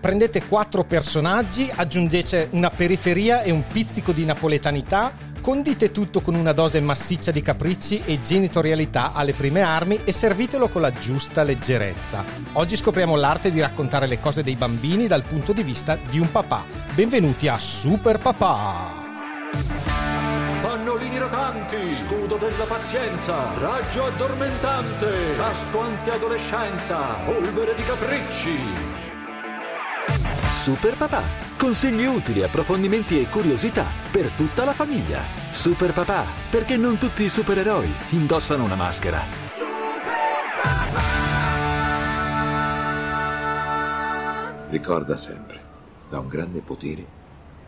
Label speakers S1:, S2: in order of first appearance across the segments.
S1: Prendete quattro personaggi, aggiungete una periferia e un pizzico di napoletanità, condite tutto con una dose massiccia di capricci e genitorialità alle prime armi e servitelo con la giusta leggerezza. Oggi scopriamo l'arte di raccontare le cose dei bambini dal punto di vista di un papà. Benvenuti a Super Papà!
S2: Pannolini rotanti, scudo della pazienza, raggio addormentante, casco antiadolescenza, polvere di capricci.
S3: Super Papà. Consigli utili, approfondimenti e curiosità per tutta la famiglia. Super Papà, perché non tutti i supereroi indossano una maschera.
S4: Ricorda sempre, da un grande potere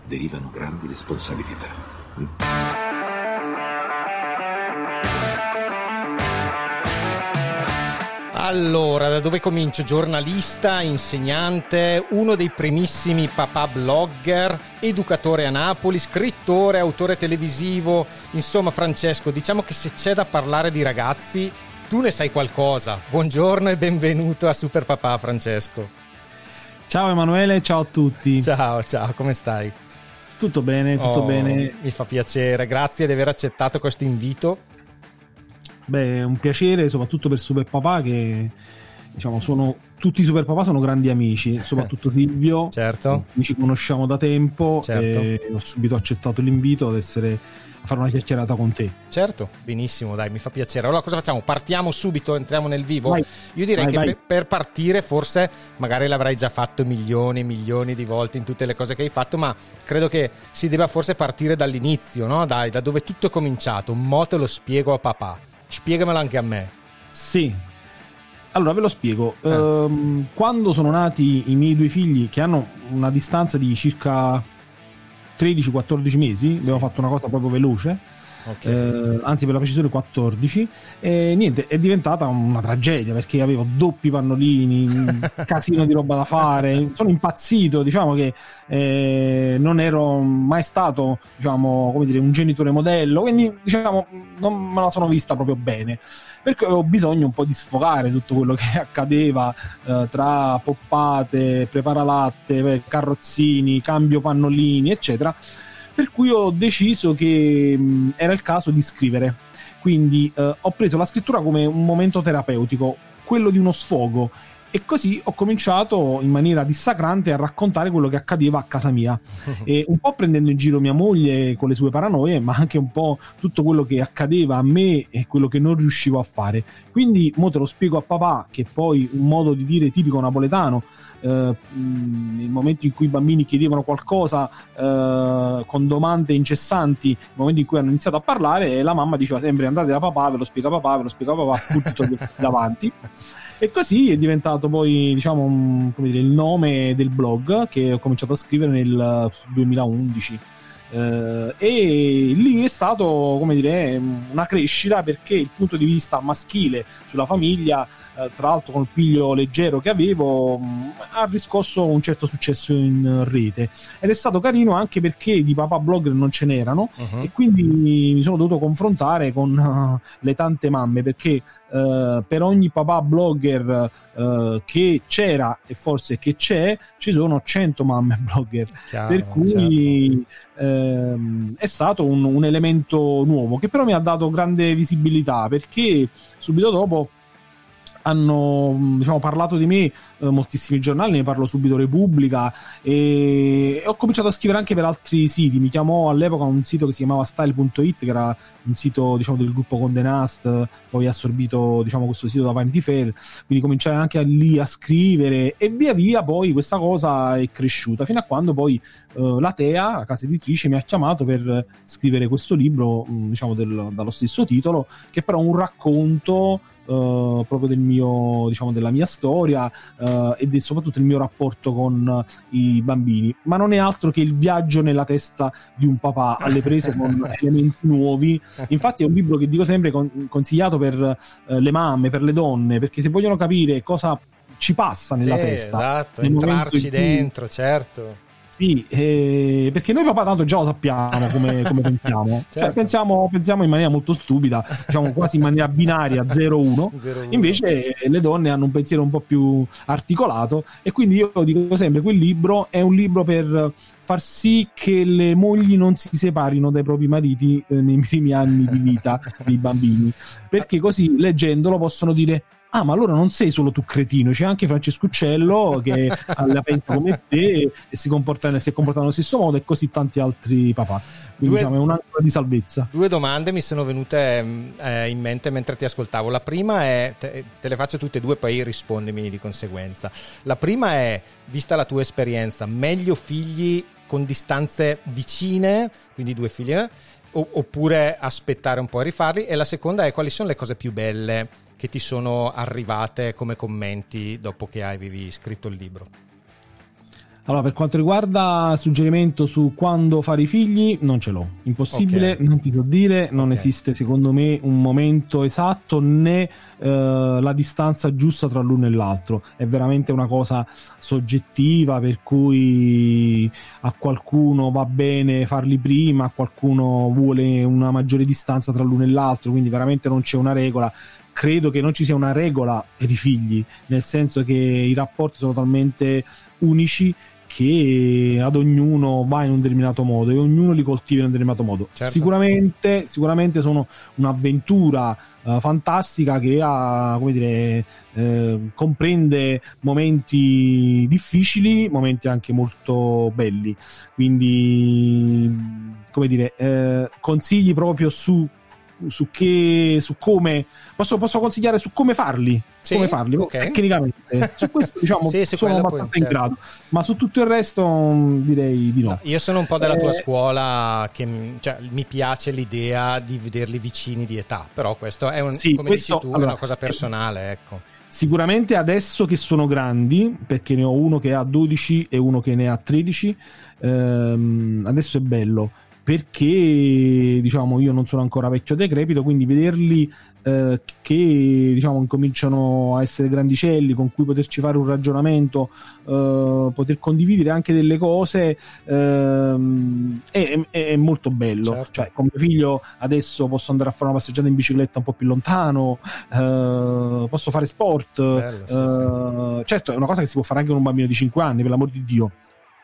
S4: derivano grandi responsabilità.
S1: Allora, da dove comincio? Giornalista, insegnante, uno dei primissimi papà blogger, educatore a Napoli, scrittore, autore televisivo. Insomma, Francesco, diciamo che se c'è da parlare di ragazzi, tu ne sai qualcosa. Buongiorno e benvenuto a Super Papà, Francesco.
S5: Ciao Emanuele, ciao a tutti.
S1: Ciao, ciao, come stai?
S5: Tutto bene, tutto
S1: Oh,
S5: bene.
S1: Mi fa piacere, grazie di aver accettato questo invito.
S5: Beh, è un piacere soprattutto per Super Papà che diciamo sono tutti i Super Papà sono grandi amici, soprattutto Silvio.
S1: Certo.
S5: Ci conosciamo da tempo
S1: Certo.
S5: e ho subito accettato l'invito ad essere a fare una chiacchierata con te.
S1: Certo, benissimo, dai, mi fa piacere. Allora cosa facciamo? Partiamo subito, entriamo nel vivo?
S5: Vai.
S1: Io direi
S5: Vai,
S1: che
S5: vai.
S1: per, partire forse magari l'avrai già fatto milioni e milioni di volte in tutte le cose che hai fatto, ma credo che si debba forse partire dall'inizio, no? Dai, da dove tutto è cominciato. Mo' te lo spiego a papà. Spiegamelo anche a me.
S5: Sì. Allora ve lo spiego. Ehm, quando sono nati i miei due figli, che hanno una distanza di circa 13-14 mesi, abbiamo fatto una cosa proprio veloce. Eh, anzi, per la precisione 14. E niente, è diventata una tragedia perché avevo doppi pannolini, casino di roba da fare. Sono impazzito. Diciamo che eh, non ero mai stato, diciamo, come dire, un genitore modello. Quindi, diciamo, non me la sono vista proprio bene perché avevo bisogno un po' di sfogare tutto quello che accadeva eh, tra poppate, preparalatte, carrozzini, cambio pannolini, eccetera. Per cui ho deciso che mh, era il caso di scrivere. Quindi eh, ho preso la scrittura come un momento terapeutico, quello di uno sfogo. E così ho cominciato in maniera dissacrante a raccontare quello che accadeva a casa mia. e un po' prendendo in giro mia moglie con le sue paranoie, ma anche un po' tutto quello che accadeva a me e quello che non riuscivo a fare. Quindi, mo te lo spiego a papà, che poi un modo di dire tipico napoletano. eh, nel momento in cui i bambini chiedevano qualcosa eh, con domande incessanti, nel momento in cui hanno iniziato a parlare, la mamma diceva sempre andate da papà, ve lo spiega papà, ve lo spiega papà, tutto davanti. E così è diventato poi, diciamo, un- come dire, il nome del blog che ho cominciato a scrivere nel eh, 2011. Eh, e lì è stato, come dire, una crescita perché il punto di vista maschile sulla famiglia, eh, tra l'altro con il piglio leggero che avevo, mh, ha riscosso un certo successo in rete. Ed è stato carino anche perché di papà blogger non ce n'erano
S1: Mhm.
S5: e quindi mi sono dovuto confrontare con eh, le tante mamme perché eh, per ogni papà blogger eh, che c'era e forse che c'è ci sono 100 mamme blogger
S1: Chiaro,
S5: per cui
S1: certo.
S5: ehm, è stato un, un elemento nuovo che però mi ha dato grande visibilità perché subito dopo hanno diciamo, parlato di me moltissimi giornali, ne parlo subito Repubblica e, ho cominciato a scrivere anche per altri siti, mi chiamò all'epoca un sito che si chiamava style.it che era un sito diciamo, del gruppo Conde Nast, poi assorbito diciamo, questo sito da Vanity Fair, quindi cominciai anche lì a scrivere e via via poi questa cosa è cresciuta fino a quando poi eh, la Tea, la casa editrice, mi ha chiamato per scrivere questo libro, mh, diciamo del- dallo stesso titolo, che però è un racconto uh, proprio del mio, diciamo, della mia storia uh, e del, soprattutto il mio rapporto con i bambini. Ma non è altro che il viaggio nella testa di un papà alle prese con elementi nuovi. Infatti, è un libro che dico sempre con, consigliato per uh, le mamme, per le donne, perché se vogliono capire cosa ci passa nella
S1: Sì,
S5: testa,
S1: esatto, entrarci
S5: in cui-
S1: dentro, certo.
S5: Sì, eh, perché noi papà tanto già lo sappiamo come, come pensiamo. Cioè,
S1: Certo.
S5: pensiamo. Pensiamo in maniera molto stupida, diciamo quasi in maniera binaria 0-1.
S1: 0-1.
S5: Invece eh, le donne hanno un pensiero un po' più articolato e quindi io dico sempre quel libro è un libro per far sì che le mogli non si separino dai propri mariti eh, nei primi anni di vita dei bambini perché così leggendolo possono dire Ah, ma allora non sei solo tu cretino, c'è anche Francesco Uccello che la pensa come te e si comporta, si è comportato nello stesso modo e così tanti altri papà. Quindi
S1: Due-
S5: diciamo, è un'ancora di salvezza.
S1: Due domande mi sono venute mh, eh, in mente mentre ti ascoltavo. La prima è, te, te le faccio tutte e due, poi rispondimi di conseguenza. La prima è, vista la tua esperienza, meglio figli con distanze vicine, quindi due figli, eh, oppure aspettare un po' e rifarli? E la seconda è, quali sono le cose più belle che ti sono arrivate come commenti dopo che avevi scritto il libro?
S5: Allora, per quanto riguarda suggerimento su quando fare i figli, non ce l'ho. Impossibile,
S1: Ok.
S5: non ti so dire, non
S1: Ok.
S5: esiste secondo me un momento esatto né eh, la distanza giusta tra l'uno e l'altro. È veramente una cosa soggettiva per cui a qualcuno va bene farli prima, a qualcuno vuole una maggiore distanza tra l'uno e l'altro, quindi veramente non c'è una regola. Credo che non ci sia una regola per i figli, nel senso che i rapporti sono talmente unici che ad ognuno va in un determinato modo e ognuno li coltiva in un determinato modo.
S1: Certo.
S5: Sicuramente, sicuramente sono un'avventura eh, fantastica che ha, come dire, eh, comprende momenti difficili, momenti anche molto belli. Quindi, come dire, eh, consigli proprio su su che su come posso, posso consigliare su come farli?
S1: Sì,
S5: come farli?
S1: ok.
S5: tecnicamente. Su questo diciamo
S1: Sì,
S5: sono abbastanza in grado. Ma su tutto il resto mh, direi di no,
S1: Io sono un po' della tua
S5: Eh,
S1: scuola che mh, cioè, mi piace l'idea di vederli vicini di età, però questo è un,
S5: Sì,
S1: come
S5: questo-
S1: dici tu, è
S5: allora,
S1: una cosa personale, ecco.
S5: Sicuramente adesso che sono grandi, perché ne ho uno che ha 12 e uno che ne ha 13, ehm, adesso è bello perché diciamo io non sono ancora vecchio decrepito, quindi vederli eh, che diciamo incominciano a essere grandicelli con cui poterci fare un ragionamento, eh, poter condividere anche delle cose ehm, è, è- è molto bello.
S1: Certo.
S5: Cioè, con mio figlio adesso posso andare a fare una passeggiata in bicicletta un po' più lontano, eh, posso fare sport.
S1: Bello, sì,
S5: eh, Certo, è una cosa che si può fare anche con un bambino di 5 anni, per l'amor di Dio.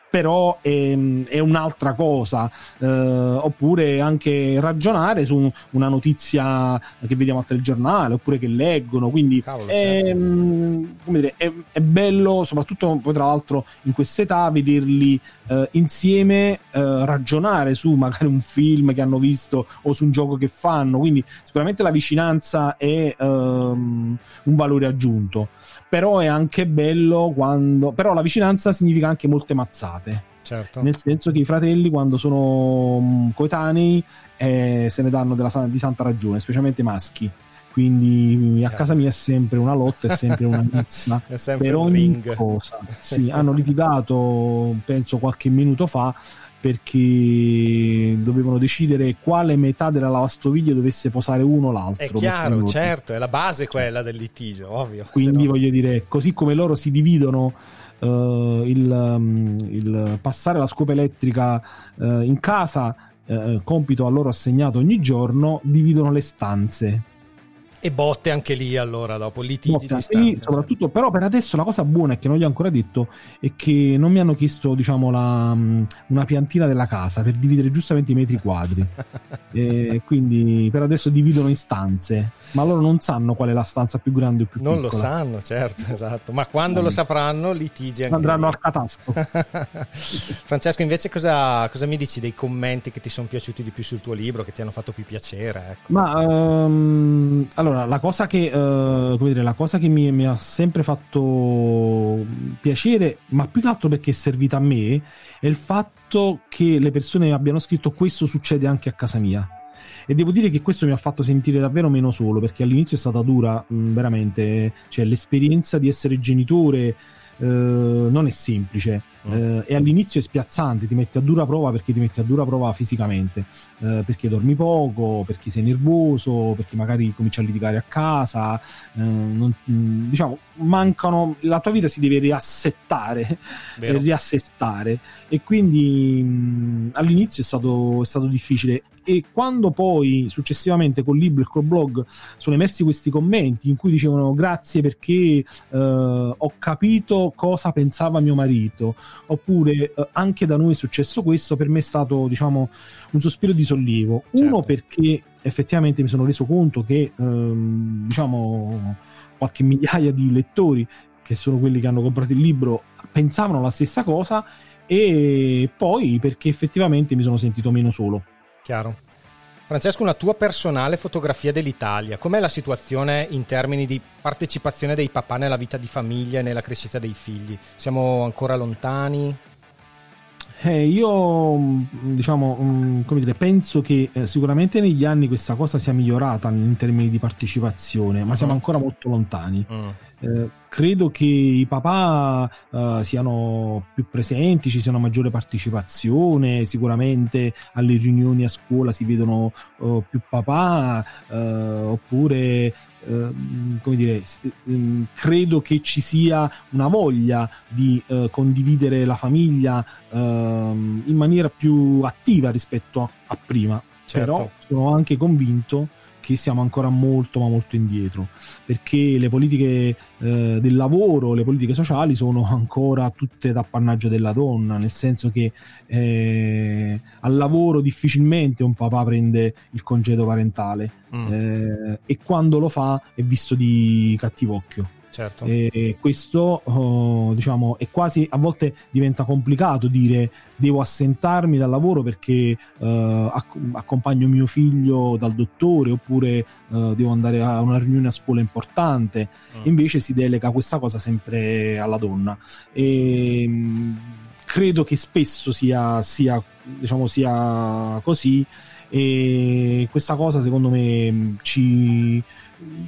S5: Però è, è un'altra cosa, eh, oppure anche ragionare su una notizia che vediamo al telegiornale, oppure che leggono. Quindi
S1: Cavolo,
S5: è,
S1: certo.
S5: come dire, è, è bello, soprattutto poi tra l'altro in quest'età, vederli eh, insieme eh, ragionare su magari un film che hanno visto o su un gioco che fanno. Quindi sicuramente la vicinanza è ehm, un valore aggiunto. Però è anche bello quando. Però la vicinanza significa anche molte mazzate.
S1: Certo.
S5: Nel senso che i fratelli, quando sono mm, coetanei, eh, se ne danno della di santa ragione, specialmente i maschi. Quindi a
S1: Chiaro.
S5: casa mia è sempre una lotta, è sempre una messa per ogni
S1: ring.
S5: cosa. Sì, hanno litigato, penso qualche minuto fa, perché dovevano decidere quale metà della lavastoviglie dovesse posare uno o l'altro.
S1: È chiaro, certo, è la base quella del litigio, ovvio.
S5: Quindi
S1: no-
S5: voglio dire, così come loro si dividono eh, il, um, il passare la scopa elettrica eh, in casa, eh, compito a loro assegnato ogni giorno, dividono le stanze.
S1: E botte anche lì allora, dopo litigi
S5: Botte lì, soprattutto, però per adesso la cosa buona è che non gli ho ancora detto è che non mi hanno chiesto diciamo la, mm, una piantina della casa per dividere giustamente i metri quadri e quindi per adesso dividono in stanze ma loro non sanno qual è la stanza più grande o più
S1: Non
S5: piccola
S1: lo sanno, certo, esatto. Ma quando lo sapranno, litigi anche
S5: andranno
S1: lì.
S5: al catasto
S1: Francesco, invece cosa, cosa mi dici dei commenti che ti sono piaciuti di più sul tuo libro, che ti hanno fatto più piacere? Ecco.
S5: Ma ehm, allora la cosa che, eh, come dire, la cosa che mi, mi ha sempre fatto piacere, ma più che altro perché è servita a me, è il fatto che le persone abbiano scritto questo succede anche a casa mia. e devo dire che questo mi ha fatto sentire davvero meno solo perché all'inizio è stata dura, mh, veramente, cioè l'esperienza di essere genitore eh, non è semplice mm. eh, e all'inizio è spiazzante, ti metti a dura prova perché ti metti a dura prova fisicamente, eh, perché dormi poco, perché sei nervoso, perché magari cominci a litigare a casa, eh, non, mm, diciamo, mancano, la tua vita si deve riassettare, riassestare. E quindi mh, mm, all'inizio è stato, è stato difficile. E quando poi successivamente col libro e col blog sono emersi questi commenti in cui dicevano grazie perché eh, ho capito cosa pensava mio marito oppure eh, anche da noi è successo questo per me è stato diciamo un sospiro di sollievo certo. uno perché effettivamente mi sono reso conto che ehm, diciamo qualche migliaia di lettori che sono quelli che hanno comprato il libro pensavano la stessa cosa e poi perché effettivamente mi sono sentito meno solo
S1: Chiaro. Francesco, una tua personale fotografia dell'Italia. Com'è la situazione in termini di partecipazione dei papà nella vita di famiglia e nella crescita dei figli? Siamo ancora lontani?
S5: Eh, io mm, diciamo, mm, come dire, penso che eh, sicuramente negli anni questa cosa sia migliorata in termini di partecipazione, ma siamo mm. ancora molto lontani. Mm. Eh, credo che i papà uh, siano più presenti, ci sia una maggiore partecipazione, sicuramente alle riunioni a scuola si vedono uh, più papà, uh, oppure come dire, ehm, credo che ci sia una voglia di condividere la famiglia ehm, in maniera più attiva rispetto a, a prima. Certo. Però sono anche convinto che siamo ancora molto ma molto indietro perché le politiche eh, del lavoro, le politiche sociali sono ancora tutte d'appannaggio della donna, nel senso che eh, al lavoro difficilmente un papà prende il congedo parentale mm. eh, e quando lo fa è visto di cattivo occhio.
S1: Certo.
S5: E questo oh, diciamo è quasi a volte diventa complicato dire devo assentarmi dal lavoro perché acc- accompagno mio figlio dal dottore oppure uh, devo andare a una riunione a scuola importante mm. invece si delega questa cosa sempre alla donna e mh, credo che spesso sia, sia, diciamo, sia così e questa cosa secondo me ci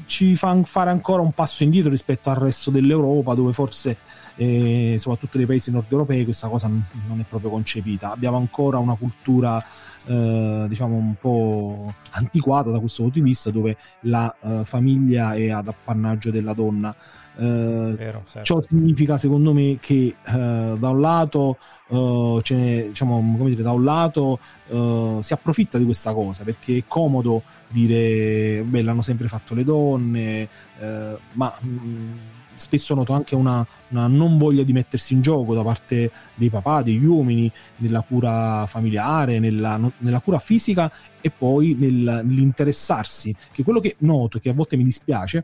S5: ci fa fare ancora un passo indietro rispetto al resto dell'Europa dove forse eh, soprattutto nei paesi nord europei questa cosa non è proprio concepita. Abbiamo ancora una cultura eh, diciamo un po' antiquata da questo punto di vista dove la eh, famiglia è ad appannaggio della donna eh, Vero, certo. ciò significa secondo me che eh, da un lato ce ne, diciamo, come dire, da un lato uh, si approfitta di questa cosa perché è comodo dire beh l'hanno sempre fatto le donne uh, ma mh, mm, spesso noto anche una, una, non voglia di mettersi in gioco da parte dei papà, degli uomini nella cura familiare, nella, nella cura fisica e poi nel, nell'interessarsi che quello che noto che a volte mi dispiace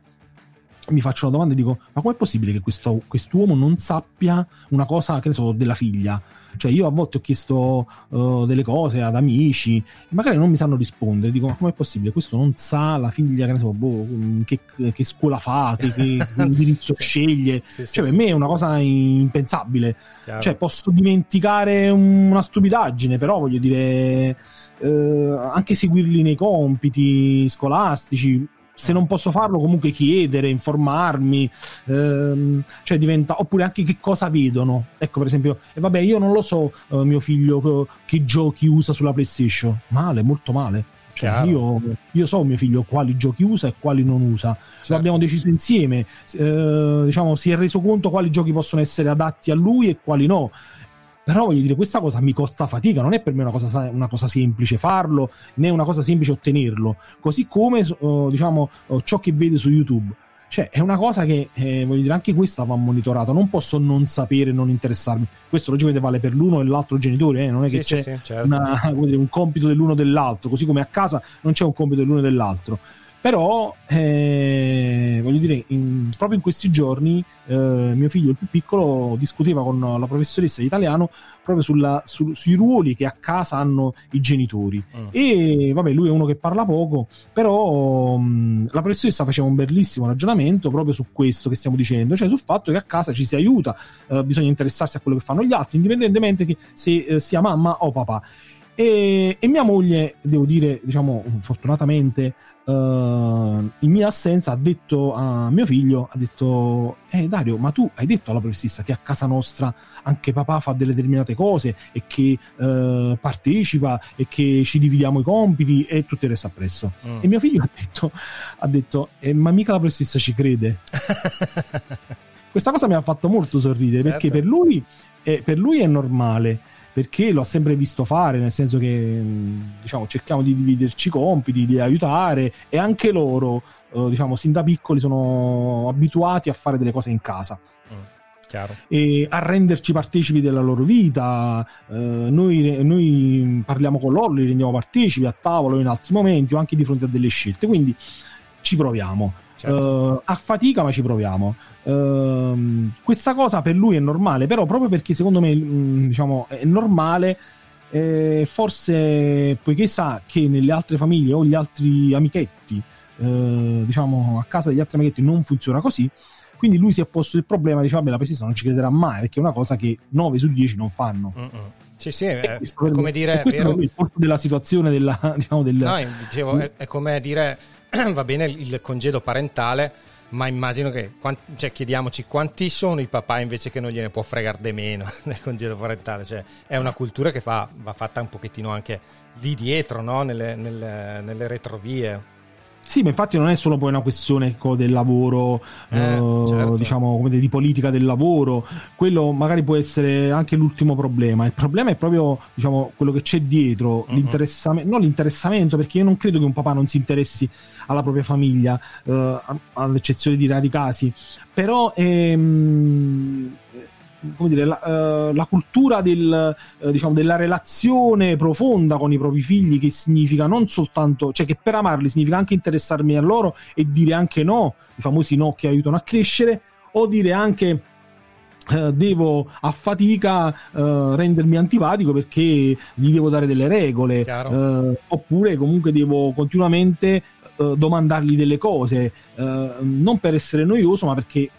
S5: mi faccio una domanda e dico: Ma com'è possibile che questo, quest'uomo non sappia una cosa, che ne so, della figlia? Cioè, io a volte ho chiesto uh, delle cose ad amici, magari non mi sanno rispondere. Dico: Ma com'è possibile? Questo non sa la figlia, che ne so, boh, che, che scuola fa, che, che indirizzo sceglie. Sì, sì, cioè, sì, per me è una cosa impensabile. Chiaro. Cioè, posso dimenticare una stupidaggine, però voglio dire. Uh, anche seguirli nei compiti scolastici se non posso farlo comunque chiedere, informarmi, ehm, cioè diventa, oppure anche che cosa vedono. Ecco per esempio, e vabbè io non lo so eh, mio figlio che giochi usa sulla PlayStation, male, molto male. Cioè, io, io, so mio figlio quali giochi usa e quali non usa. Certo. Lo abbiamo deciso insieme. Eh, diciamo, si è reso conto quali giochi possono essere adatti a lui e quali no. Però voglio dire, questa cosa mi costa fatica, non è per me una cosa, una cosa semplice farlo, né una cosa semplice ottenerlo. Così come, uh, diciamo, uh, ciò che vede su YouTube. Cioè, è una cosa che, eh, voglio dire, anche questa va monitorata. Non posso non sapere, non interessarmi. Questo logicamente vale per l'uno e l'altro genitore, eh? non è che sì, c'è sì, certo. una, dire, un compito dell'uno o dell'altro, così come a casa non c'è un compito dell'uno e dell'altro però eh, dire in, proprio in questi giorni eh, mio figlio il più piccolo discuteva con la professoressa di italiano proprio sulla, su, sui ruoli che a casa hanno i genitori mm. e vabbè lui è uno che parla poco però mh, la professoressa faceva un bellissimo ragionamento proprio su questo che stiamo dicendo cioè sul fatto che a casa ci si aiuta eh, bisogna interessarsi a quello che fanno gli altri indipendentemente che se eh, sia mamma o papà E, e mia moglie, devo dire, diciamo, fortunatamente, uh, in mia assenza ha detto a mio figlio, ha detto, eh Dario, ma tu hai detto alla professoressa che a casa nostra anche papà fa delle determinate cose e che uh, partecipa e che ci dividiamo i compiti e tutto il resto appresso. Mm. E mio figlio ha detto, ha detto eh, ma mica la professoressa ci crede. Questa cosa mi ha fatto molto sorridere certo. perché per lui, eh, per lui è normale perché l'ho sempre visto fare, nel senso che diciamo, cerchiamo di dividerci i compiti, di aiutare e anche loro, eh, diciamo, sin da piccoli sono abituati a fare delle cose in casa.
S1: Mm,
S5: e a renderci partecipi della loro vita. Eh, noi, noi, parliamo con loro, li rendiamo partecipi a tavolo in altri momenti o anche di fronte a delle scelte. Quindi ci proviamo. Certo. Eh, a fatica, ma ci proviamo. Uh, questa cosa per lui è normale, però proprio perché secondo me mh, diciamo, è normale, eh, forse poiché sa che nelle altre famiglie o gli altri amichetti, eh, diciamo a casa degli altri amichetti non funziona così, quindi lui si è posto il problema, dice vabbè la pesista non ci crederà mai perché è una cosa che 9 su 10 non fanno.
S1: Mm-mm. Sì, sì, è, è come dire...
S5: È vero... il della situazione della, diciamo, del...
S1: No, dicevo, è, è come dire va bene il congedo parentale ma immagino che cioè, chiediamoci quanti sono i papà invece che non gliene può fregare di meno nel congedo parentale cioè, è una cultura che fa, va fatta un pochettino anche di dietro no? nelle, nelle, nelle retrovie
S5: sì, ma infatti non è solo poi una questione ecco, del lavoro, eh, eh, certo. diciamo, come dire, di politica del lavoro, quello magari può essere anche l'ultimo problema. Il problema è proprio diciamo, quello che c'è dietro, uh-huh. l'interessamento, non l'interessamento, perché io non credo che un papà non si interessi alla propria famiglia, eh, all'eccezione di rari casi, però ehm, come dire, la, uh, la cultura del, uh, diciamo, della relazione profonda con i propri figli, che significa non soltanto, cioè che per amarli significa anche interessarmi a loro e dire anche no, i famosi no che aiutano a crescere, o dire anche Uh, devo a fatica uh, rendermi antipatico perché gli devo dare delle regole uh, oppure comunque devo continuamente domandargli delle cose non per essere noioso ma perché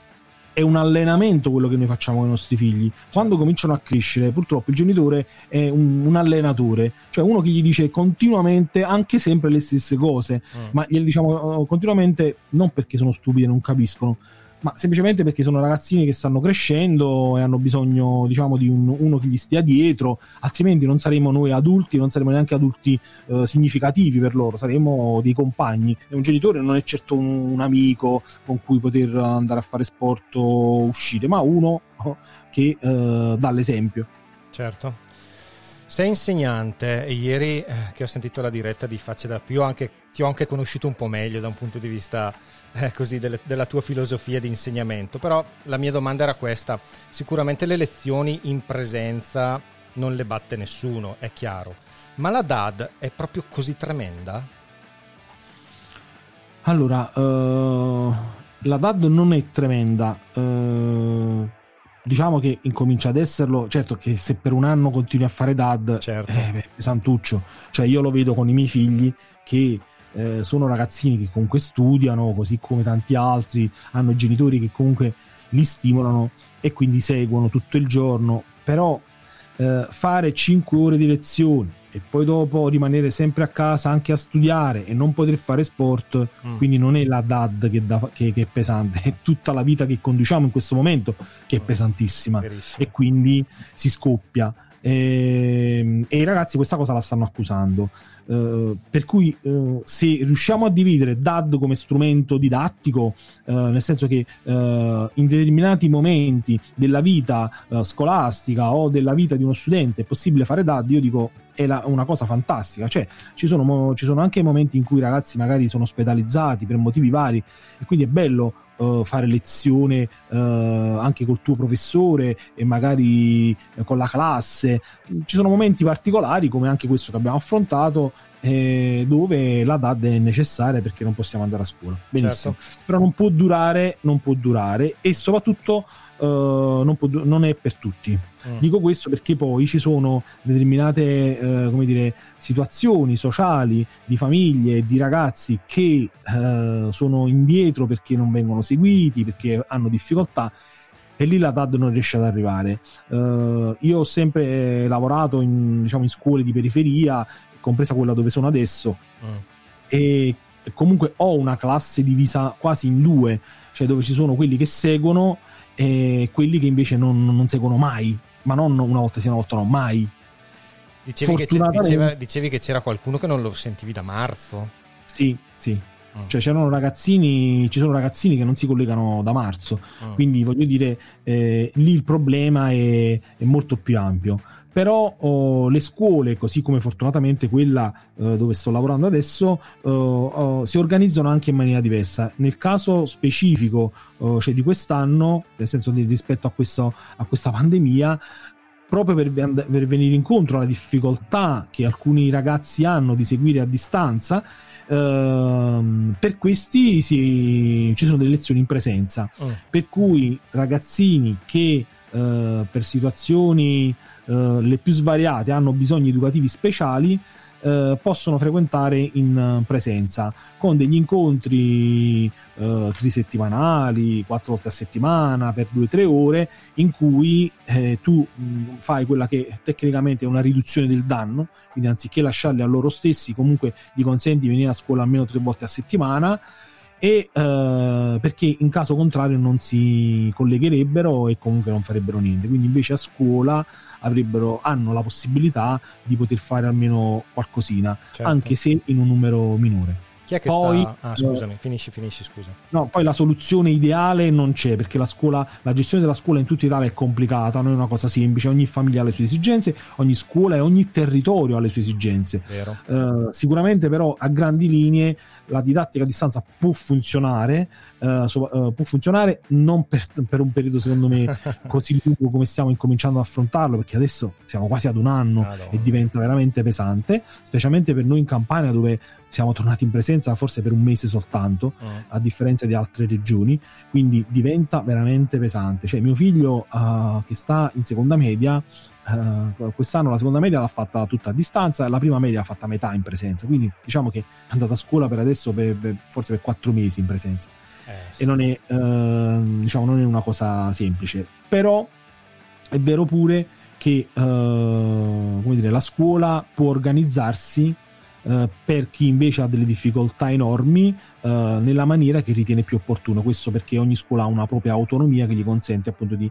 S5: è un allenamento quello che noi facciamo con i nostri figli. Quando cominciano a crescere, purtroppo il genitore è un, un allenatore, cioè uno che gli dice continuamente, anche sempre le stesse cose, mm. ma gli diciamo oh, continuamente non perché sono stupidi e non capiscono, ma semplicemente perché sono ragazzini che stanno crescendo e hanno bisogno, diciamo, di un, uno che gli stia dietro, altrimenti non saremo noi adulti, non saremo neanche adulti eh, significativi per loro, saremo dei compagni. E un genitore non è certo un, un, amico con cui poter andare a fare sport o uscire, ma uno che eh, dà l'esempio.
S1: Certo. Sei insegnante e ieri eh, che ho sentito la diretta di Facce da più anche, ti ho anche conosciuto un po' meglio da un punto di vista eh, così, delle, della tua filosofia di insegnamento, però la mia domanda era questa. Sicuramente le lezioni in presenza non le batte nessuno, è chiaro, ma la DAD è proprio così tremenda?
S5: Allora, uh, la DAD non è tremenda. Uh, diciamo che incomincia ad esserlo. Certo che se per un anno continui a fare DAD,
S1: certo.
S5: eh, santuccio. Cioè, io lo vedo con i miei figli che eh, sono ragazzini che comunque studiano, così come tanti altri, hanno genitori che comunque li stimolano e quindi seguono tutto il giorno, però eh, fare 5 ore di lezioni e poi dopo rimanere sempre a casa anche a studiare e non poter fare sport, mm. quindi non è la DAD che, da, che, che, è pesante, è tutta la vita che conduciamo in questo momento che è mm. pesantissima Verissimo. e quindi si scoppia. E, ehm, e, i ragazzi questa cosa la stanno accusando. Uh, per cui uh, se riusciamo a dividere DAD come strumento didattico, uh, nel senso che in determinati momenti della vita scolastica o della vita di uno studente è possibile fare DAD, io dico è la, una cosa fantastica. Cioè, ci sono, ci sono anche momenti in cui i ragazzi magari sono ospedalizzati per motivi vari, e quindi è bello uh, fare lezione uh, anche col tuo professore e magari uh, con la classe. Ci sono momenti particolari, come anche questo che abbiamo affrontato, eh, dove la DAD è necessaria perché non possiamo andare a scuola. Benissimo. Certo. Però non può durare, non può durare e soprattutto Uh, non, può, non, è per tutti. Mm. Dico questo perché poi ci sono determinate uh, come dire, situazioni sociali di famiglie e di ragazzi che uh, sono indietro perché non vengono seguiti, perché hanno difficoltà e lì la DAD non riesce ad arrivare. Uh, io ho sempre lavorato in, diciamo, in, scuole di periferia, compresa quella dove sono adesso, mm. e comunque ho una classe divisa quasi in due, cioè dove ci sono quelli che seguono e quelli che invece non, non seguono mai, ma non una volta sì, una volta no, mai.
S1: Dicevi che, diceva, dicevi che c'era qualcuno che non lo sentivi da marzo?
S5: Sì, sì. Mm. Cioè c'erano ragazzini, ci sono ragazzini che non si collegano da marzo, mm. quindi voglio dire, eh, lì il problema è, è, molto più ampio. Però oh, le scuole, così come fortunatamente quella eh, dove sto lavorando adesso, oh, oh, si organizzano anche in maniera diversa. Nel caso specifico oh, cioè di quest'anno, nel senso di, rispetto a, questo, a questa pandemia, proprio per, per, venire incontro alla difficoltà che alcuni ragazzi hanno di seguire a distanza, ehm, per questi si, ci sono delle lezioni in presenza. Mm. Per cui ragazzini che eh, per situazioni eh, le più svariate hanno bisogni educativi speciali, eh, possono frequentare in presenza con degli incontri eh, trisettimanali, quattro volte a settimana per due o tre ore in cui eh, tu mh, fai quella che tecnicamente è una riduzione del danno, quindi anziché lasciarli a loro stessi comunque gli consenti di venire a scuola almeno tre volte a settimana e eh, perché in caso contrario non si collegherebbero e comunque non farebbero niente quindi invece a scuola avrebbero, hanno la possibilità di poter fare almeno qualcosina, certo. anche se in un numero minore.
S1: Chi è che poi, sta... Ah, scusami, eh, finisci, finisci, scusa.
S5: No, poi la soluzione ideale non c'è, perché la scuola, la gestione della scuola in tutta Italia è complicata, non è una cosa semplice, ogni famiglia ha le sue esigenze, ogni scuola e ogni territorio ha le sue esigenze. Uh, sicuramente però a grandi linee la didattica a distanza può funzionare, uh, so, uh, può funzionare non per, per, un periodo secondo me così lungo come stiamo incominciando ad affrontarlo, perché adesso siamo quasi ad un anno Madonna. e diventa veramente pesante, specialmente per noi in Campania dove siamo tornati in presenza forse per un mese soltanto, uh. a differenza di altre regioni, quindi diventa veramente pesante. Cioè mio figlio uh, che sta in seconda media Uh, quest'anno la seconda media l'ha fatta tutta a distanza, la prima media l'ha fatta a metà in presenza, quindi diciamo che è andata a scuola per adesso per, per, forse per quattro mesi in presenza eh, sì. e non è, uh, diciamo, non è una cosa semplice, però è vero pure che uh, come dire, la scuola può organizzarsi Uh, per chi invece ha delle difficoltà enormi uh, nella maniera che ritiene più opportuno. Questo perché ogni scuola ha una propria autonomia che gli consente appunto di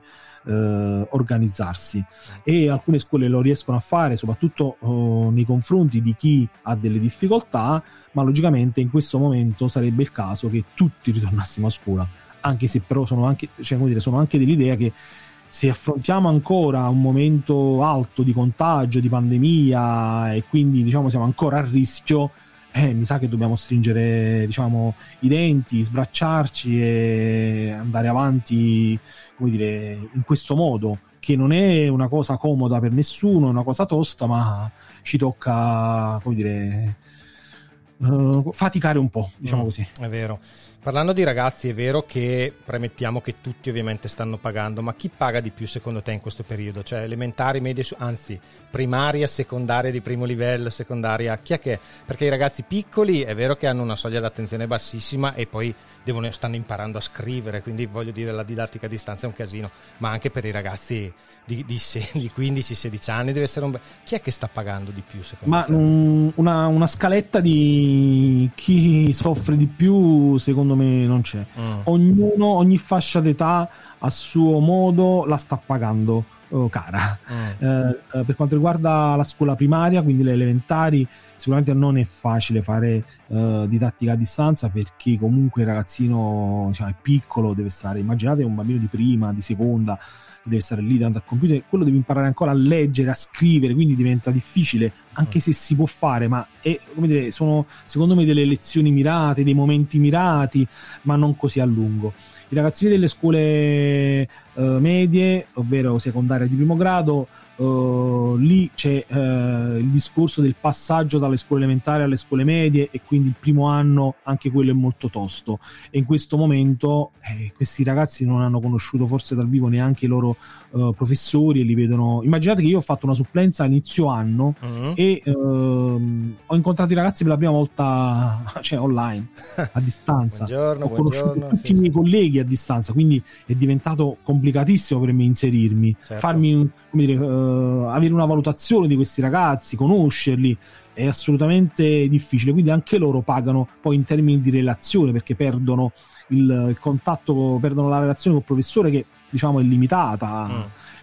S5: eh, organizzarsi e alcune scuole lo riescono a fare soprattutto oh, nei confronti di chi ha delle difficoltà ma logicamente in questo momento sarebbe il caso che tutti ritornassimo a scuola anche se però sono anche, cioè, dire, sono anche dell'idea che se affrontiamo ancora un momento alto di contagio, di pandemia e quindi diciamo siamo ancora a rischio, eh, mi sa che dobbiamo stringere diciamo, i denti, sbracciarci e andare avanti come dire, in questo modo, che non è una cosa comoda per nessuno, è una cosa tosta, ma ci tocca, come dire, uh, faticare un po', diciamo mm, così.
S1: È vero. Parlando di ragazzi, è vero che premettiamo che tutti ovviamente stanno pagando, ma chi paga di più secondo te in questo periodo? Cioè elementari, medie, anzi primaria, secondaria di primo livello, secondaria, chi è che? Perché i ragazzi piccoli è vero che hanno una soglia d'attenzione bassissima e poi devono, stanno imparando a scrivere, quindi voglio dire la didattica a distanza è un casino, ma anche per i ragazzi di, di, di 15-16 anni deve essere un... Be- chi è che sta pagando di più secondo
S5: ma,
S1: te?
S5: Ma una, una scaletta di chi soffre di più secondo secondo me non c'è. Mm. Ognuno, ogni fascia d'età a suo modo la sta pagando uh, cara. Mm. Eh, eh, per quanto riguarda la scuola primaria, quindi le elementari, sicuramente non è facile fare uh, didattica a distanza perché comunque il ragazzino diciamo, è piccolo, deve stare, immaginate un bambino di prima, di seconda, deve stare lì davanti al computer, quello deve imparare ancora a leggere, a scrivere, quindi diventa difficile, anche se si può fare, ma è, dire, sono secondo me delle lezioni mirate, dei momenti mirati, ma non così a lungo. I ragazzini delle scuole eh, medie, ovvero secondarie di primo grado, Uh, lì c'è uh, il discorso del passaggio dalle scuole elementari alle scuole medie e quindi il primo anno anche quello è molto tosto e in questo momento eh, questi ragazzi non hanno conosciuto forse dal vivo neanche i loro uh, professori e li vedono immaginate che io ho fatto una supplenza a inizio anno
S1: Mm.
S5: e ehm, ho incontrato i ragazzi per la prima volta cioè online a distanza
S1: Buongiorno,
S5: ho conosciuto tutti
S1: sì,
S5: i miei colleghi a distanza quindi è diventato complicatissimo per me inserirmi
S1: Certo.
S5: farmi un- come dire, avere una valutazione di questi ragazzi conoscerli è assolutamente difficile quindi anche loro pagano poi in termini di relazione perché perdono il, il contatto perdono la relazione col professore che diciamo è limitata
S1: Mm.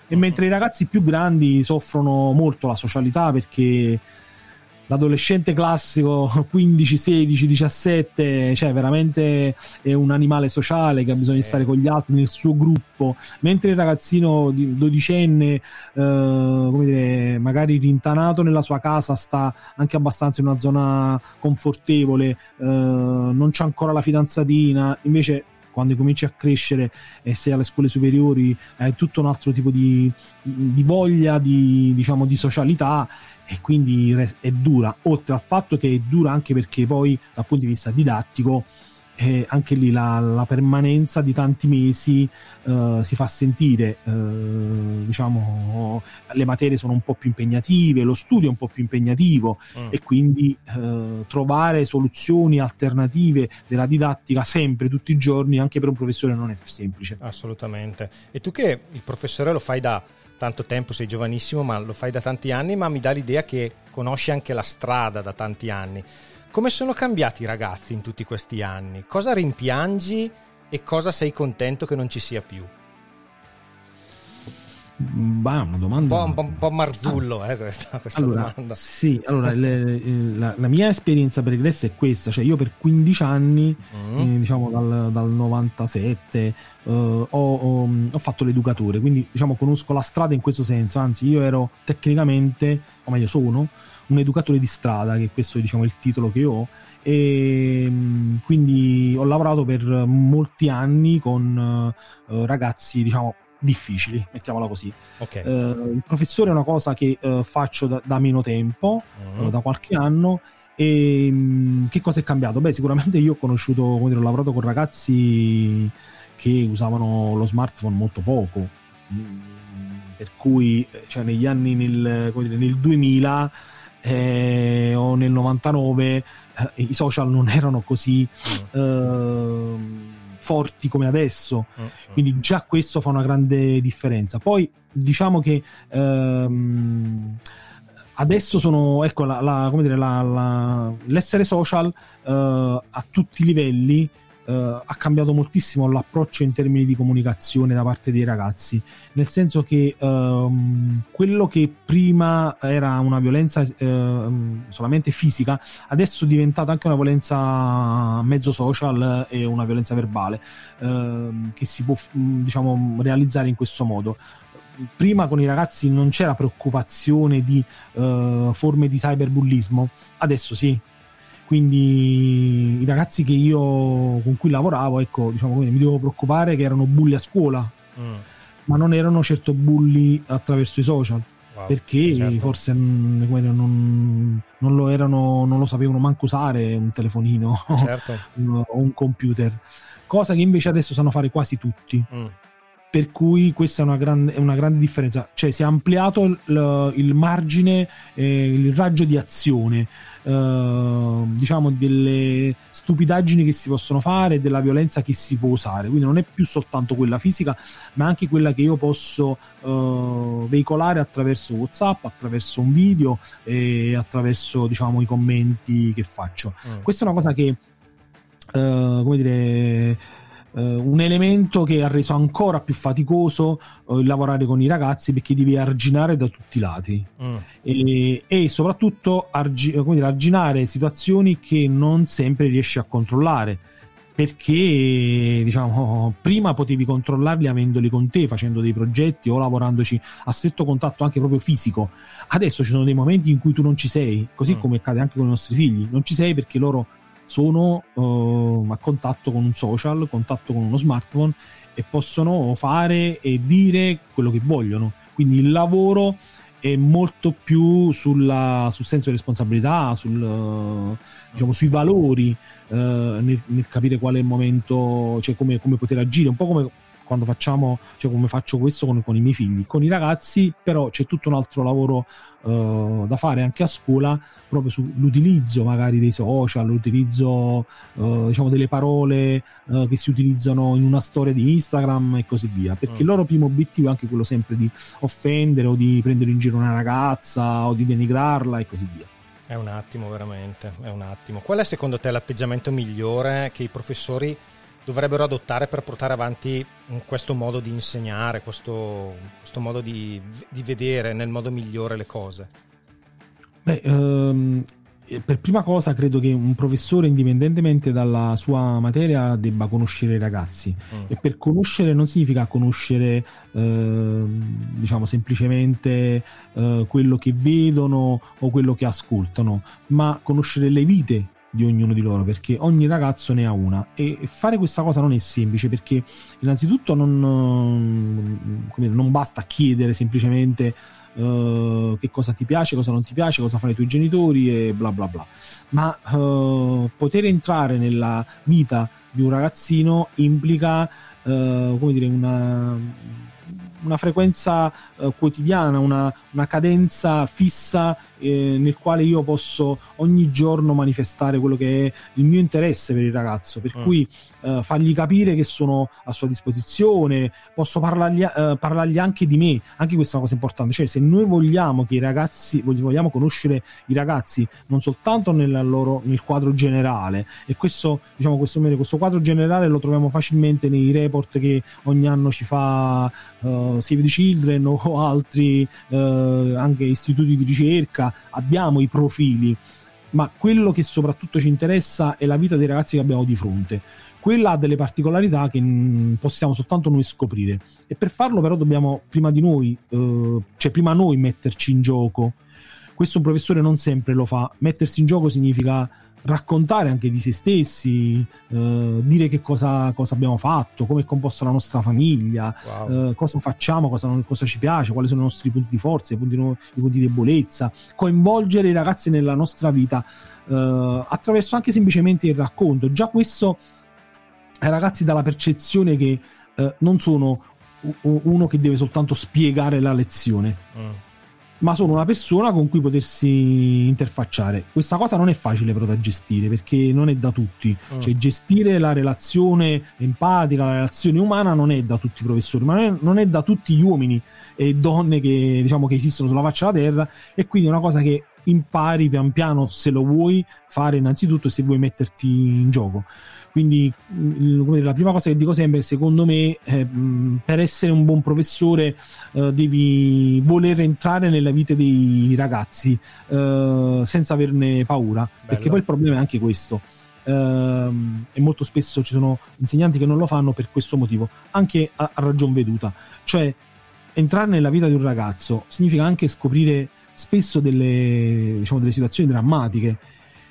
S5: e mentre i ragazzi più grandi soffrono molto la socialità perché l'adolescente classico 15, 16, 17, cioè veramente è un animale sociale che ha bisogno di
S1: Sì.
S5: stare con gli altri nel suo gruppo, mentre il ragazzino di- dodicenne, eh, come dire, magari rintanato nella sua casa, sta anche abbastanza in una zona confortevole, eh, non c'ha ancora la fidanzatina, invece quando cominci a crescere e sei alle scuole superiori hai tutto un altro tipo di, di voglia di, diciamo, di socialità e quindi è dura, oltre al fatto che è dura anche perché poi dal punto di vista didattico eh, anche lì la, la permanenza di tanti mesi eh, si fa sentire, eh, diciamo le materie sono un po' più impegnative, lo studio è un po' più impegnativo
S1: Mm.
S5: e quindi eh, trovare soluzioni alternative della didattica sempre, tutti i giorni, anche per un professore non è semplice.
S1: Assolutamente. E tu che il professore lo fai da tanto tempo, sei giovanissimo, ma lo fai da tanti anni, ma mi dà l'idea che conosci anche la strada da tanti anni. Come sono cambiati i ragazzi in tutti questi anni? Cosa rimpiangi e cosa sei contento che non ci sia più?
S5: Bah, una
S1: Un
S5: domanda.
S1: un po', un po' marzullo eh, questa, questa
S5: allora,
S1: domanda.
S5: sì, allora le- le- la, la mia esperienza pregressa è questa, cioè io per 15 anni,
S1: Mm.
S5: eh, diciamo dal, dal 97, eh, ho, ho- ho fatto l'educatore, quindi diciamo conosco la strada in questo senso, anzi io ero tecnicamente, o meglio sono, un educatore di strada, che questo è diciamo il titolo che ho, e mh, quindi ho lavorato per molti anni con eh, ragazzi diciamo difficili, mettiamola così.
S1: Ok.
S5: Eh, il professore è una cosa che eh, faccio da, da meno tempo,
S1: Mm.
S5: eh, da qualche anno. E mh, che cosa è cambiato? Beh, sicuramente io ho conosciuto, come dire, ho lavorato con ragazzi che usavano lo smartphone molto poco. Mm, Per cui, cioè, negli anni nel, dire, nel 2000 eh, o nel 99 eh, i social non erano così ehm, forti come adesso
S1: Mm.
S5: quindi già questo fa una grande differenza poi diciamo che ehm, adesso sono ecco la, la- come dire, la- l'essere social eh, a tutti i livelli eh, ha cambiato moltissimo l'approccio in termini di comunicazione da parte dei ragazzi. Nel senso che ehm, quello che prima era una violenza ehm, solamente fisica adesso è diventata anche una violenza mezzo social e una violenza verbale ehm, che si può mh, diciamo realizzare in questo modo. Prima con i ragazzi non c'era preoccupazione di eh, forme di cyberbullismo adesso sì quindi i ragazzi che io con cui lavoravo ecco diciamo mi dovevo preoccupare che erano bulli a scuola
S1: Mm.
S5: ma non erano certo bulli attraverso i social
S1: Wow,
S5: perché
S1: certo.
S5: forse non, non lo erano non lo sapevano manco usare un telefonino
S1: Certo.
S5: o un computer cosa che invece adesso sanno fare quasi tutti
S1: Mm.
S5: per cui questa è una grande, è una grande differenza cioè si è ampliato il, il margine eh, il raggio di azione eh, diciamo delle stupidaggini che si possono fare e della violenza che si può usare quindi non è più soltanto quella fisica ma anche quella che io posso eh, veicolare attraverso whatsapp attraverso un video e attraverso diciamo i commenti che faccio
S1: Mm.
S5: questa è una cosa che eh, come dire eh, un elemento che ha reso ancora più faticoso eh, il lavorare con i ragazzi perché devi arginare da tutti i lati
S1: Mm.
S5: e, e soprattutto argi- come dire, arginare situazioni che non sempre riesci a controllare perché diciamo prima potevi controllarli avendoli con te facendo dei progetti o lavorandoci a stretto contatto anche proprio fisico adesso ci sono dei momenti in cui tu non ci sei così
S1: Mm.
S5: come accade anche con i nostri figli non ci sei perché loro sono eh, a contatto con un social contatto con uno smartphone e possono fare e dire quello che vogliono. Quindi il lavoro è molto più sulla, sul senso di responsabilità, sul, diciamo, sui valori, eh, nel, nel, capire qual è il momento, cioè come, come poter agire, un po' come quando facciamo, cioè come faccio questo con, con, i miei figli. Con i ragazzi, però, c'è tutto un altro lavoro uh, da fare anche a scuola, proprio sull'utilizzo magari dei social, l'utilizzo uh, diciamo delle parole uh, che si utilizzano in una storia di Instagram e così via. Perché mm. il loro primo obiettivo è anche quello sempre di offendere o di prendere in giro una ragazza o di denigrarla e così via.
S1: È un attimo, veramente, è un attimo. Qual è secondo te l'atteggiamento migliore che i professori dovrebbero adottare per portare avanti questo modo di insegnare, questo, questo modo di, di, vedere nel modo migliore le cose?
S5: Beh, um, per prima cosa credo che un professore, indipendentemente dalla sua materia, debba conoscere i ragazzi. Mm. E per conoscere non significa conoscere, eh, diciamo, semplicemente eh, quello che vedono o quello che ascoltano, ma conoscere le vite di ognuno di loro perché ogni ragazzo ne ha una. E fare questa cosa non è semplice perché innanzitutto non, non basta chiedere semplicemente uh, che cosa ti piace, cosa non ti piace, cosa fanno i tuoi genitori e bla bla bla. Ma uh, poter entrare nella vita di un ragazzino implica uh, come dire una una frequenza eh, quotidiana, una, una, cadenza fissa eh, nel quale io posso ogni giorno manifestare quello che è il mio interesse per il ragazzo, per mm. cui eh, fargli capire che sono a sua disposizione, posso parlargli, eh, parlargli, anche di me, anche questa è una cosa importante, cioè se noi vogliamo che i ragazzi, vogliamo conoscere i ragazzi non soltanto loro, nel quadro generale, e questo, diciamo, questo, questo, quadro generale lo troviamo facilmente nei report che ogni anno ci fa uh, Save the Children o altri uh, anche istituti di ricerca, abbiamo i profili ma quello che soprattutto ci interessa è la vita dei ragazzi che abbiamo di fronte quella ha delle particolarità che possiamo soltanto noi scoprire e per farlo però dobbiamo prima di noi, eh, cioè prima noi metterci in gioco. Questo un professore non sempre lo fa. Mettersi in gioco significa raccontare anche di se stessi, eh, dire che cosa, cosa, abbiamo fatto, come è composta la nostra famiglia, wow. eh, cosa facciamo, cosa, cosa, ci piace, quali sono i nostri punti di forza, i punti, i punti di debolezza, coinvolgere i ragazzi nella nostra vita eh, attraverso anche semplicemente il racconto. Già questo ai ragazzi dalla percezione che eh, non sono uno che deve soltanto spiegare la lezione, mm. ma sono una persona con cui potersi interfacciare. Questa cosa non è facile però da gestire perché non è da tutti, mm. cioè gestire la relazione empatica, la relazione umana non è da tutti i professori, ma non è, non è da tutti gli uomini e donne che, diciamo, che esistono sulla faccia della terra e quindi è una cosa che impari pian piano se lo vuoi fare innanzitutto se vuoi metterti in gioco. Quindi dire, la prima cosa che dico sempre, secondo me, eh, per essere un buon professore eh, devi voler entrare nella vita dei ragazzi eh, senza averne paura, Bello. perché poi il problema è anche questo. Uh, e molto spesso ci sono insegnanti che non lo fanno per questo motivo, anche a, a ragion veduta. Cioè, entrare nella vita di un ragazzo significa anche scoprire spesso delle, diciamo, delle situazioni drammatiche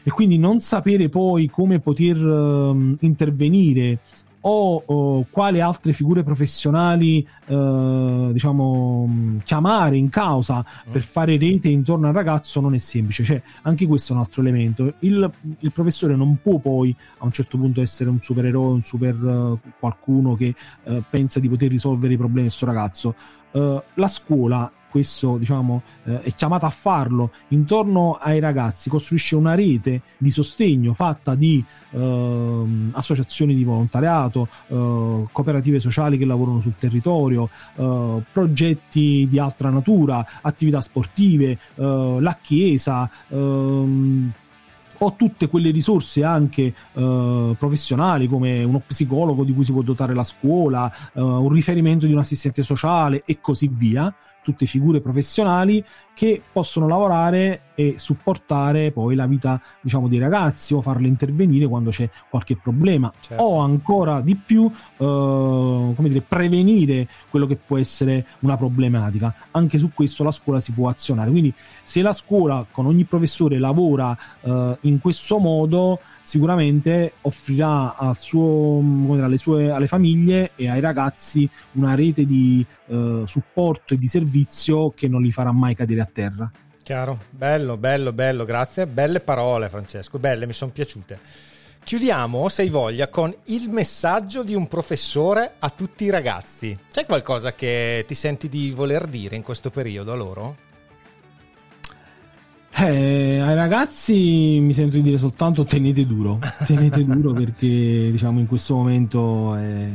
S5: e quindi non sapere poi come poter uh, intervenire o, o, quale altre figure professionali uh, diciamo chiamare in causa per fare rete intorno al ragazzo non è semplice. Cioè anche questo è un altro elemento. Il, il professore non può poi a un certo punto essere un supereroe un super uh, qualcuno che uh, pensa di poter risolvere i problemi del suo ragazzo. La scuola questo diciamo eh, è chiamata a farlo intorno ai ragazzi costruisce una rete di sostegno fatta di eh, associazioni di volontariato eh, cooperative sociali che lavorano sul territorio eh, progetti di altra natura attività sportive eh, la chiesa ehm, ho tutte quelle risorse anche uh, professionali come uno psicologo di cui si può dotare la scuola, uh, un riferimento di un assistente sociale e così via, tutte figure professionali che possono lavorare e supportare poi la vita diciamo dei ragazzi o farle intervenire quando c'è qualche problema
S1: Certo.
S5: o ancora di più eh, come dire prevenire quello che può essere una problematica anche su questo la scuola si può azionare quindi se la scuola con ogni professore lavora eh, in questo modo sicuramente offrirà al suo, dire, alle, sue, alle famiglie e ai ragazzi una rete di eh, supporto e di servizio che non li farà mai cadere a terra.
S1: Chiaro, bello, bello, bello, grazie. Belle parole, Francesco, belle, mi sono piaciute. Chiudiamo, se hai voglia, con il messaggio di un professore a tutti i ragazzi. C'è qualcosa che ti senti di voler dire in questo periodo a loro?
S5: Eh, ai ragazzi mi sento di dire soltanto tenete duro, tenete duro perché diciamo in questo momento è,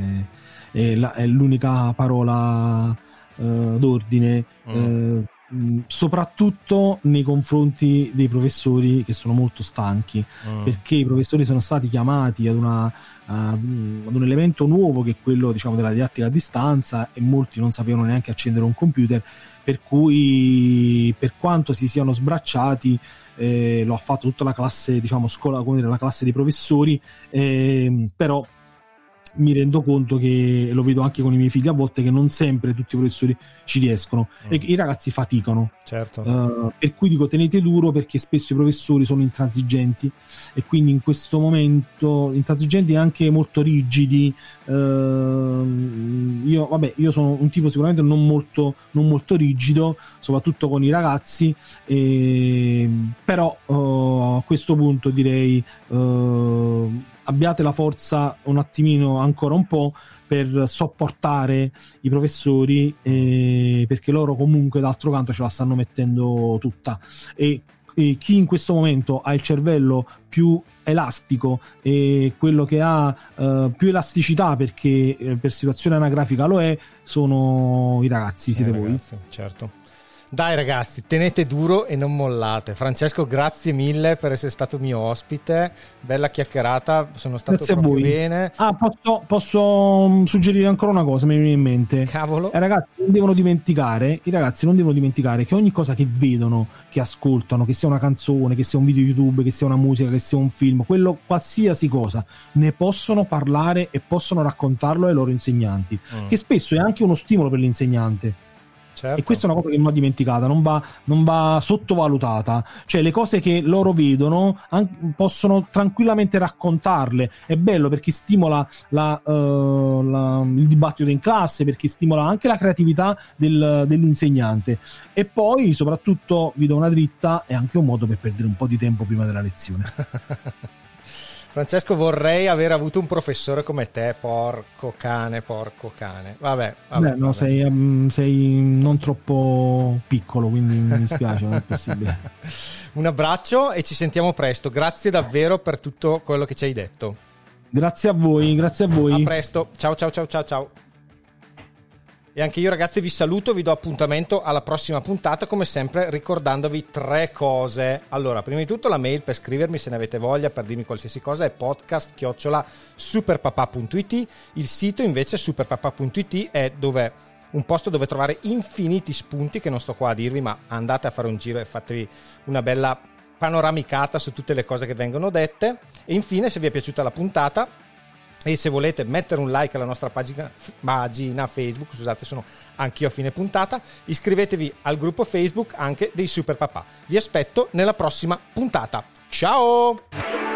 S5: è la- è l'unica parola eh, d'ordine, eh, mh, soprattutto nei confronti dei professori che sono molto stanchi, perché i professori sono stati chiamati ad, una, un ad un elemento nuovo che è quello diciamo, della didattica a distanza e molti non sapevano neanche accendere un computer per cui per quanto si siano sbracciati eh, lo ha fatto tutta la classe diciamo scuola come dire, la classe dei professori ehm, però mi rendo conto che lo vedo anche con i miei figli a volte che non sempre tutti i professori ci riescono e che i ragazzi faticano
S1: Certo.
S5: Uh, per cui dico tenete duro perché spesso i professori sono intransigenti e quindi in questo momento intransigenti e anche molto rigidi Uh, io vabbè io sono un tipo sicuramente non molto, non molto rigido soprattutto con i ragazzi e, però uh, a questo punto direi uh, abbiate la forza un attimino ancora un po' per sopportare i professori eh, perché loro comunque d'altro canto ce la stanno mettendo tutta e, e chi in questo momento ha il cervello più elastico e quello che ha eh, più elasticità perché eh, per situazione anagrafica lo è sono i ragazzi siete
S1: Eh,
S5: voi
S1: ragazzi, certo. Dai ragazzi, tenete duro e non mollate. Francesco, grazie mille per essere stato mio ospite. Bella chiacchierata, sono stato
S5: Grazie
S1: proprio bene.
S5: Ah, posso, posso mm, suggerire ancora una cosa, mi viene in mente.
S1: Cavolo.
S5: I ragazzi non devono dimenticare, i ragazzi non devono dimenticare che ogni cosa che vedono, che ascoltano, che sia una canzone, che sia un video YouTube, che sia una musica, che sia un film, quello qualsiasi cosa, ne possono parlare e possono raccontarlo ai loro insegnanti,
S1: Mm.
S5: che spesso è anche uno stimolo per l'insegnante.
S1: Certo.
S5: E questa è una cosa che non va dimenticata, non va, non va sottovalutata. Cioè, le cose che loro vedono an- possono tranquillamente raccontarle. È bello perché stimola la, eh, la- il dibattito in classe, perché stimola anche la creatività del- dell'insegnante. E poi, soprattutto, vi do una dritta, è anche un modo per perdere un po' di tempo prima della lezione.
S1: Francesco, vorrei aver avuto un professore come te, porco cane, porco cane. Vabbè, vabbè.
S5: Beh, no,
S1: vabbè.
S5: sei, mm, sei non troppo piccolo, quindi mi dispiace, non è possibile.
S1: Un abbraccio e ci sentiamo presto. Grazie davvero per tutto quello che ci hai detto.
S5: Grazie a voi, grazie a voi.
S1: A presto. Ciao ciao ciao ciao ciao. E anche io ragazzi vi saluto, vi do appuntamento alla prossima puntata, come sempre ricordandovi tre cose. Allora, prima di tutto la mail per scrivermi se ne avete voglia, per dirmi qualsiasi cosa, è podcast superpapà.it. Il sito invece superpapà.it è dove un posto dove trovare infiniti spunti che non sto qua a dirvi, ma andate a fare un giro e fatevi una bella panoramicata su tutte le cose che vengono dette. E infine, se vi è piaciuta la puntata, e se volete mettere un like alla nostra pagina, pagina Facebook, scusate, sono anch'io a fine puntata, iscrivetevi al gruppo Facebook anche dei Super Papà. Vi aspetto nella prossima puntata. Ciao!